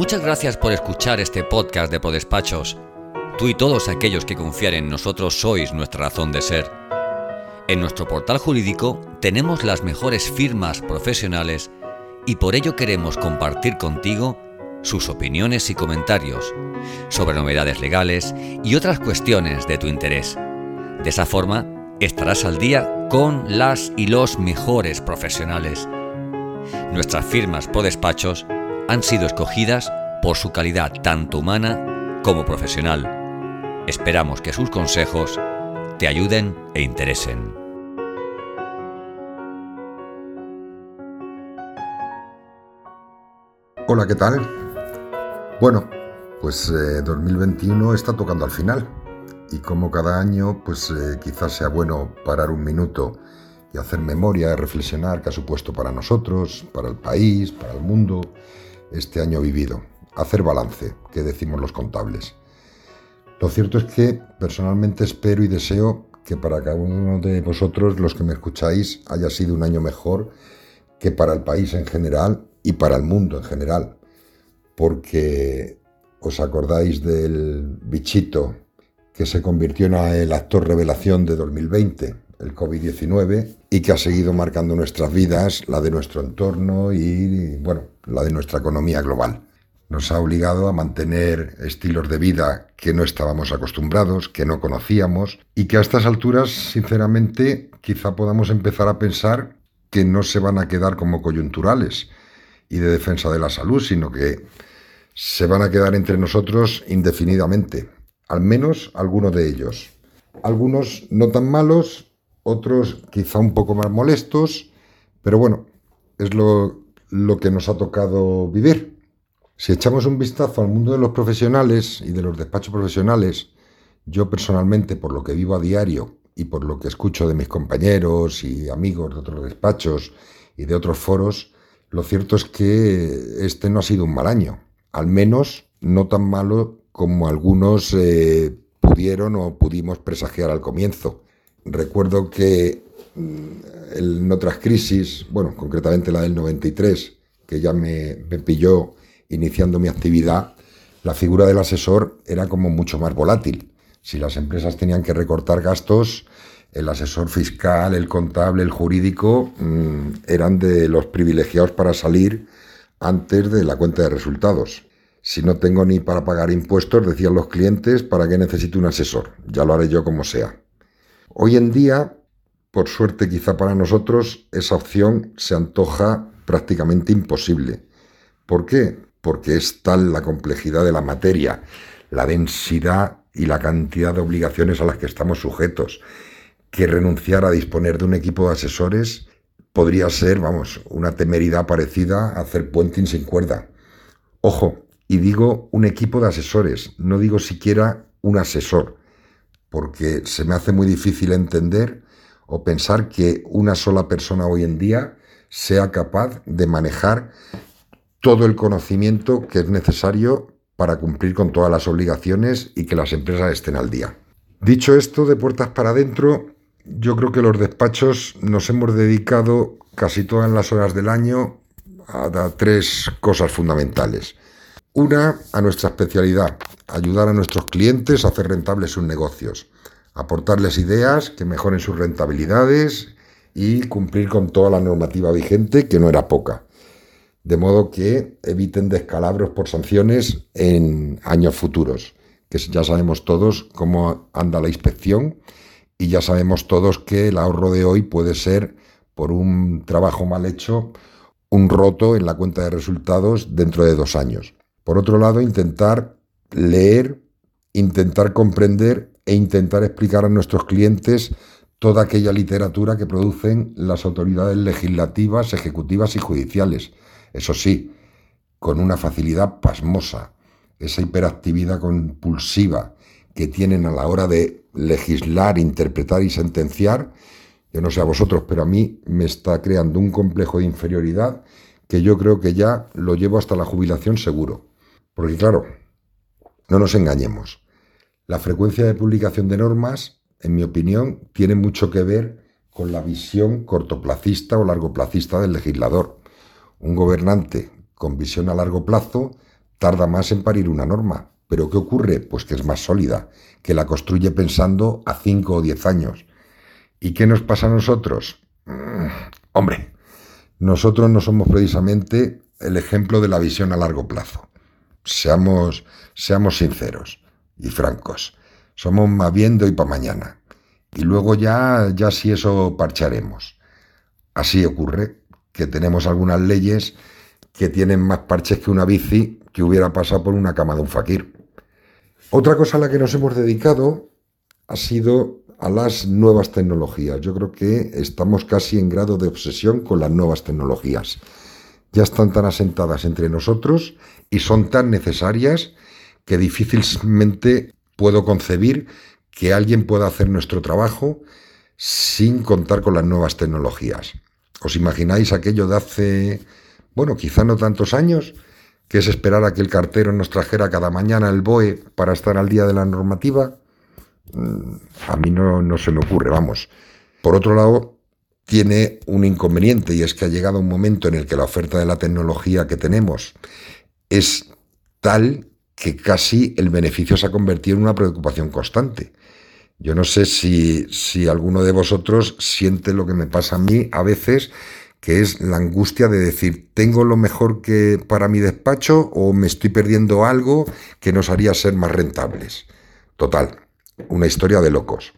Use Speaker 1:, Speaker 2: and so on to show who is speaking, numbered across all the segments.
Speaker 1: Muchas gracias por escuchar este podcast de Podespachos. Tú y todos aquellos que confían en nosotros sois nuestra razón de ser. En nuestro portal jurídico tenemos las mejores firmas profesionales y por ello queremos compartir contigo sus opiniones y comentarios sobre novedades legales y otras cuestiones de tu interés. De esa forma, estarás al día con las y los mejores profesionales. Nuestras firmas por despachos han sido escogidas por su calidad tanto humana como profesional. Esperamos que sus consejos te ayuden e interesen.
Speaker 2: Hola, ¿qué tal? Bueno, pues 2021 eh, está tocando al final y como cada año, pues eh, quizás sea bueno parar un minuto y hacer memoria, reflexionar qué ha supuesto para nosotros, para el país, para el mundo, este año vivido. Hacer balance, que decimos los contables. Lo cierto es que personalmente espero y deseo que para cada uno de vosotros, los que me escucháis, haya sido un año mejor que para el país en general y para el mundo en general porque os acordáis del bichito que se convirtió en el actor revelación de 2020, el COVID-19, y que ha seguido marcando nuestras vidas, la de nuestro entorno y, bueno, la de nuestra economía global. Nos ha obligado a mantener estilos de vida que no estábamos acostumbrados, que no conocíamos y que a estas alturas, sinceramente, quizá podamos empezar a pensar que no se van a quedar como coyunturales y de defensa de la salud, sino que se van a quedar entre nosotros indefinidamente, al menos algunos de ellos. Algunos no tan malos, otros quizá un poco más molestos, pero bueno, es lo, lo que nos ha tocado vivir. Si echamos un vistazo al mundo de los profesionales y de los despachos profesionales, yo personalmente, por lo que vivo a diario y por lo que escucho de mis compañeros y amigos de otros despachos y de otros foros, lo cierto es que este no ha sido un mal año al menos no tan malo como algunos eh, pudieron o pudimos presagiar al comienzo. Recuerdo que mm, en otras crisis, bueno, concretamente la del 93, que ya me, me pilló iniciando mi actividad, la figura del asesor era como mucho más volátil. Si las empresas tenían que recortar gastos, el asesor fiscal, el contable, el jurídico, mm, eran de los privilegiados para salir antes de la cuenta de resultados. Si no tengo ni para pagar impuestos, decían los clientes, ¿para qué necesito un asesor? Ya lo haré yo como sea. Hoy en día, por suerte quizá para nosotros, esa opción se antoja prácticamente imposible. ¿Por qué? Porque es tal la complejidad de la materia, la densidad y la cantidad de obligaciones a las que estamos sujetos, que renunciar a disponer de un equipo de asesores podría ser, vamos, una temeridad parecida a hacer puenting sin cuerda. Ojo, y digo un equipo de asesores, no digo siquiera un asesor, porque se me hace muy difícil entender o pensar que una sola persona hoy en día sea capaz de manejar todo el conocimiento que es necesario para cumplir con todas las obligaciones y que las empresas estén al día. Dicho esto, de puertas para adentro, yo creo que los despachos nos hemos dedicado casi todas las horas del año a, tres cosas fundamentales. Una, a nuestra especialidad, ayudar a nuestros clientes a hacer rentables sus negocios, aportarles ideas que mejoren sus rentabilidades y cumplir con toda la normativa vigente, que no era poca. De modo que eviten descalabros por sanciones en años futuros, que ya sabemos todos cómo anda la inspección y ya sabemos todos que el ahorro de hoy puede ser, por un trabajo mal hecho, un roto en la cuenta de resultados dentro de dos años. Por otro lado, intentar leer, intentar comprender e intentar explicar a nuestros clientes toda aquella literatura que producen las autoridades legislativas, ejecutivas y judiciales. Eso sí, con una facilidad pasmosa, esa hiperactividad compulsiva que tienen a la hora de legislar, interpretar y sentenciar, yo no sé a vosotros, pero a mí me está creando un complejo de inferioridad que yo creo que ya lo llevo hasta la jubilación seguro. Porque claro, no nos engañemos, la frecuencia de publicación de normas, en mi opinión, tiene mucho que ver con la visión cortoplacista o largoplacista del legislador. Un gobernante con visión a largo plazo tarda más en parir una norma. ¿Pero qué ocurre? Pues que es más sólida, que la construye pensando a 5 o 10 años. ¿Y qué nos pasa a nosotros? Mm, hombre, nosotros no somos precisamente el ejemplo de la visión a largo plazo. Seamos, seamos sinceros y francos. Somos más bien de hoy para mañana. Y luego ya, ya si eso parcharemos. Así ocurre que tenemos algunas leyes que tienen más parches que una bici que hubiera pasado por una cama de un fakir. Otra cosa a la que nos hemos dedicado ha sido a las nuevas tecnologías. Yo creo que estamos casi en grado de obsesión con las nuevas tecnologías. Ya están tan asentadas entre nosotros y son tan necesarias que difícilmente puedo concebir que alguien pueda hacer nuestro trabajo sin contar con las nuevas tecnologías. ¿Os imagináis aquello de hace, bueno, quizá no tantos años, que es esperar a que el cartero nos trajera cada mañana el BOE para estar al día de la normativa? Mm, a mí no, no se me ocurre, vamos. Por otro lado, tiene un inconveniente y es que ha llegado un momento en el que la oferta de la tecnología que tenemos es tal que casi el beneficio se ha convertido en una preocupación constante. Yo no sé si, si alguno de vosotros siente lo que me pasa a mí a veces, que es la angustia de decir, ¿tengo lo mejor que para mi despacho o me estoy perdiendo algo que nos haría ser más rentables? Total, una historia de locos.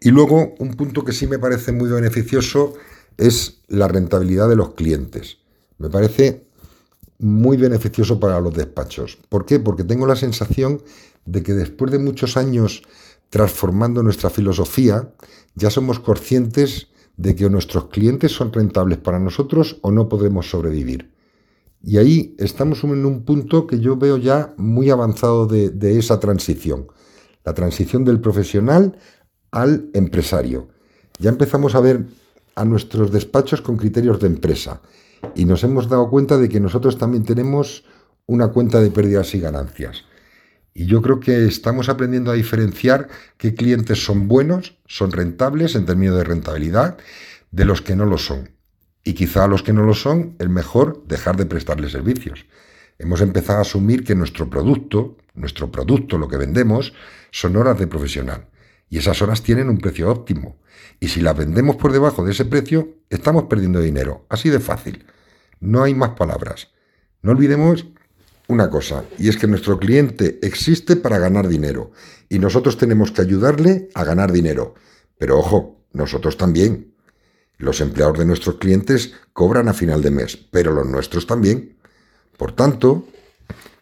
Speaker 2: Y luego, un punto que sí me parece muy beneficioso es la rentabilidad de los clientes. Me parece muy beneficioso para los despachos. ¿Por qué? Porque tengo la sensación de que después de muchos años transformando nuestra filosofía, ya somos conscientes de que nuestros clientes son rentables para nosotros o no podemos sobrevivir. Y ahí estamos en un punto que yo veo ya muy avanzado de, de esa transición. La transición del profesional al empresario. Ya empezamos a ver a nuestros despachos con criterios de empresa y nos hemos dado cuenta de que nosotros también tenemos una cuenta de pérdidas y ganancias. Y yo creo que estamos aprendiendo a diferenciar qué clientes son buenos, son rentables en términos de rentabilidad, de los que no lo son. Y quizá a los que no lo son, el mejor dejar de prestarles servicios. Hemos empezado a asumir que nuestro producto, nuestro producto, lo que vendemos, son horas de profesional. Y esas horas tienen un precio óptimo. Y si las vendemos por debajo de ese precio, estamos perdiendo dinero. Así de fácil. No hay más palabras. No olvidemos una cosa, y es que nuestro cliente existe para ganar dinero. Y nosotros tenemos que ayudarle a ganar dinero. Pero ojo, nosotros también. Los empleados de nuestros clientes cobran a final de mes, pero los nuestros también. Por tanto,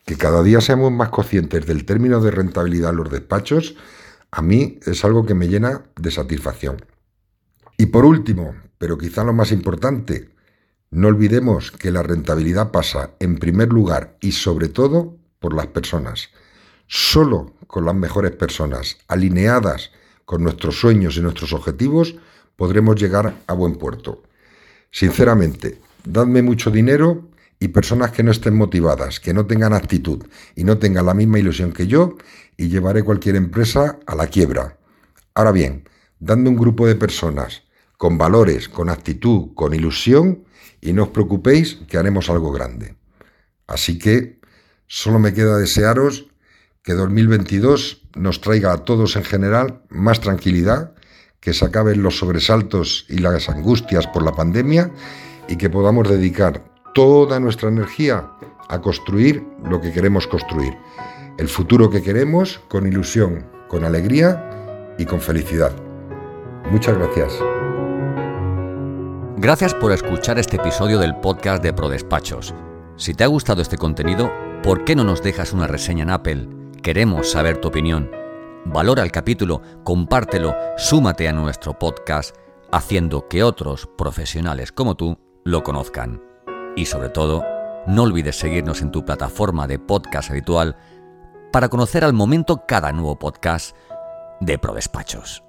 Speaker 2: que cada día seamos más conscientes del término de rentabilidad en los despachos a mí es algo que me llena de satisfacción. Y por último, pero quizá lo más importante, no olvidemos que la rentabilidad pasa en primer lugar y sobre todo por las personas. Solo con las mejores personas, alineadas con nuestros sueños y nuestros objetivos, podremos llegar a buen puerto. Sinceramente, dadme mucho dinero y personas que no estén motivadas, que no tengan actitud y no tengan la misma ilusión que yo y llevaré cualquier empresa a la quiebra. Ahora bien, dando un grupo de personas con valores, con actitud, con ilusión y no os preocupéis que haremos algo grande. Así que solo me queda desearos que 2022 nos traiga a todos en general más tranquilidad, que se acaben los sobresaltos y las angustias por la pandemia y que podamos dedicar toda nuestra energía a construir lo que queremos construir. El futuro que queremos con ilusión, con alegría y con felicidad. Muchas gracias.
Speaker 1: Gracias por escuchar este episodio del podcast de ProDespachos. Si te ha gustado este contenido, ¿por qué no nos dejas una reseña en Apple? Queremos saber tu opinión. Valora el capítulo, compártelo, súmate a nuestro podcast, haciendo que otros profesionales como tú lo conozcan. Y sobre todo, no olvides seguirnos en tu plataforma de podcast habitual para conocer al momento cada nuevo podcast de ProDespachos.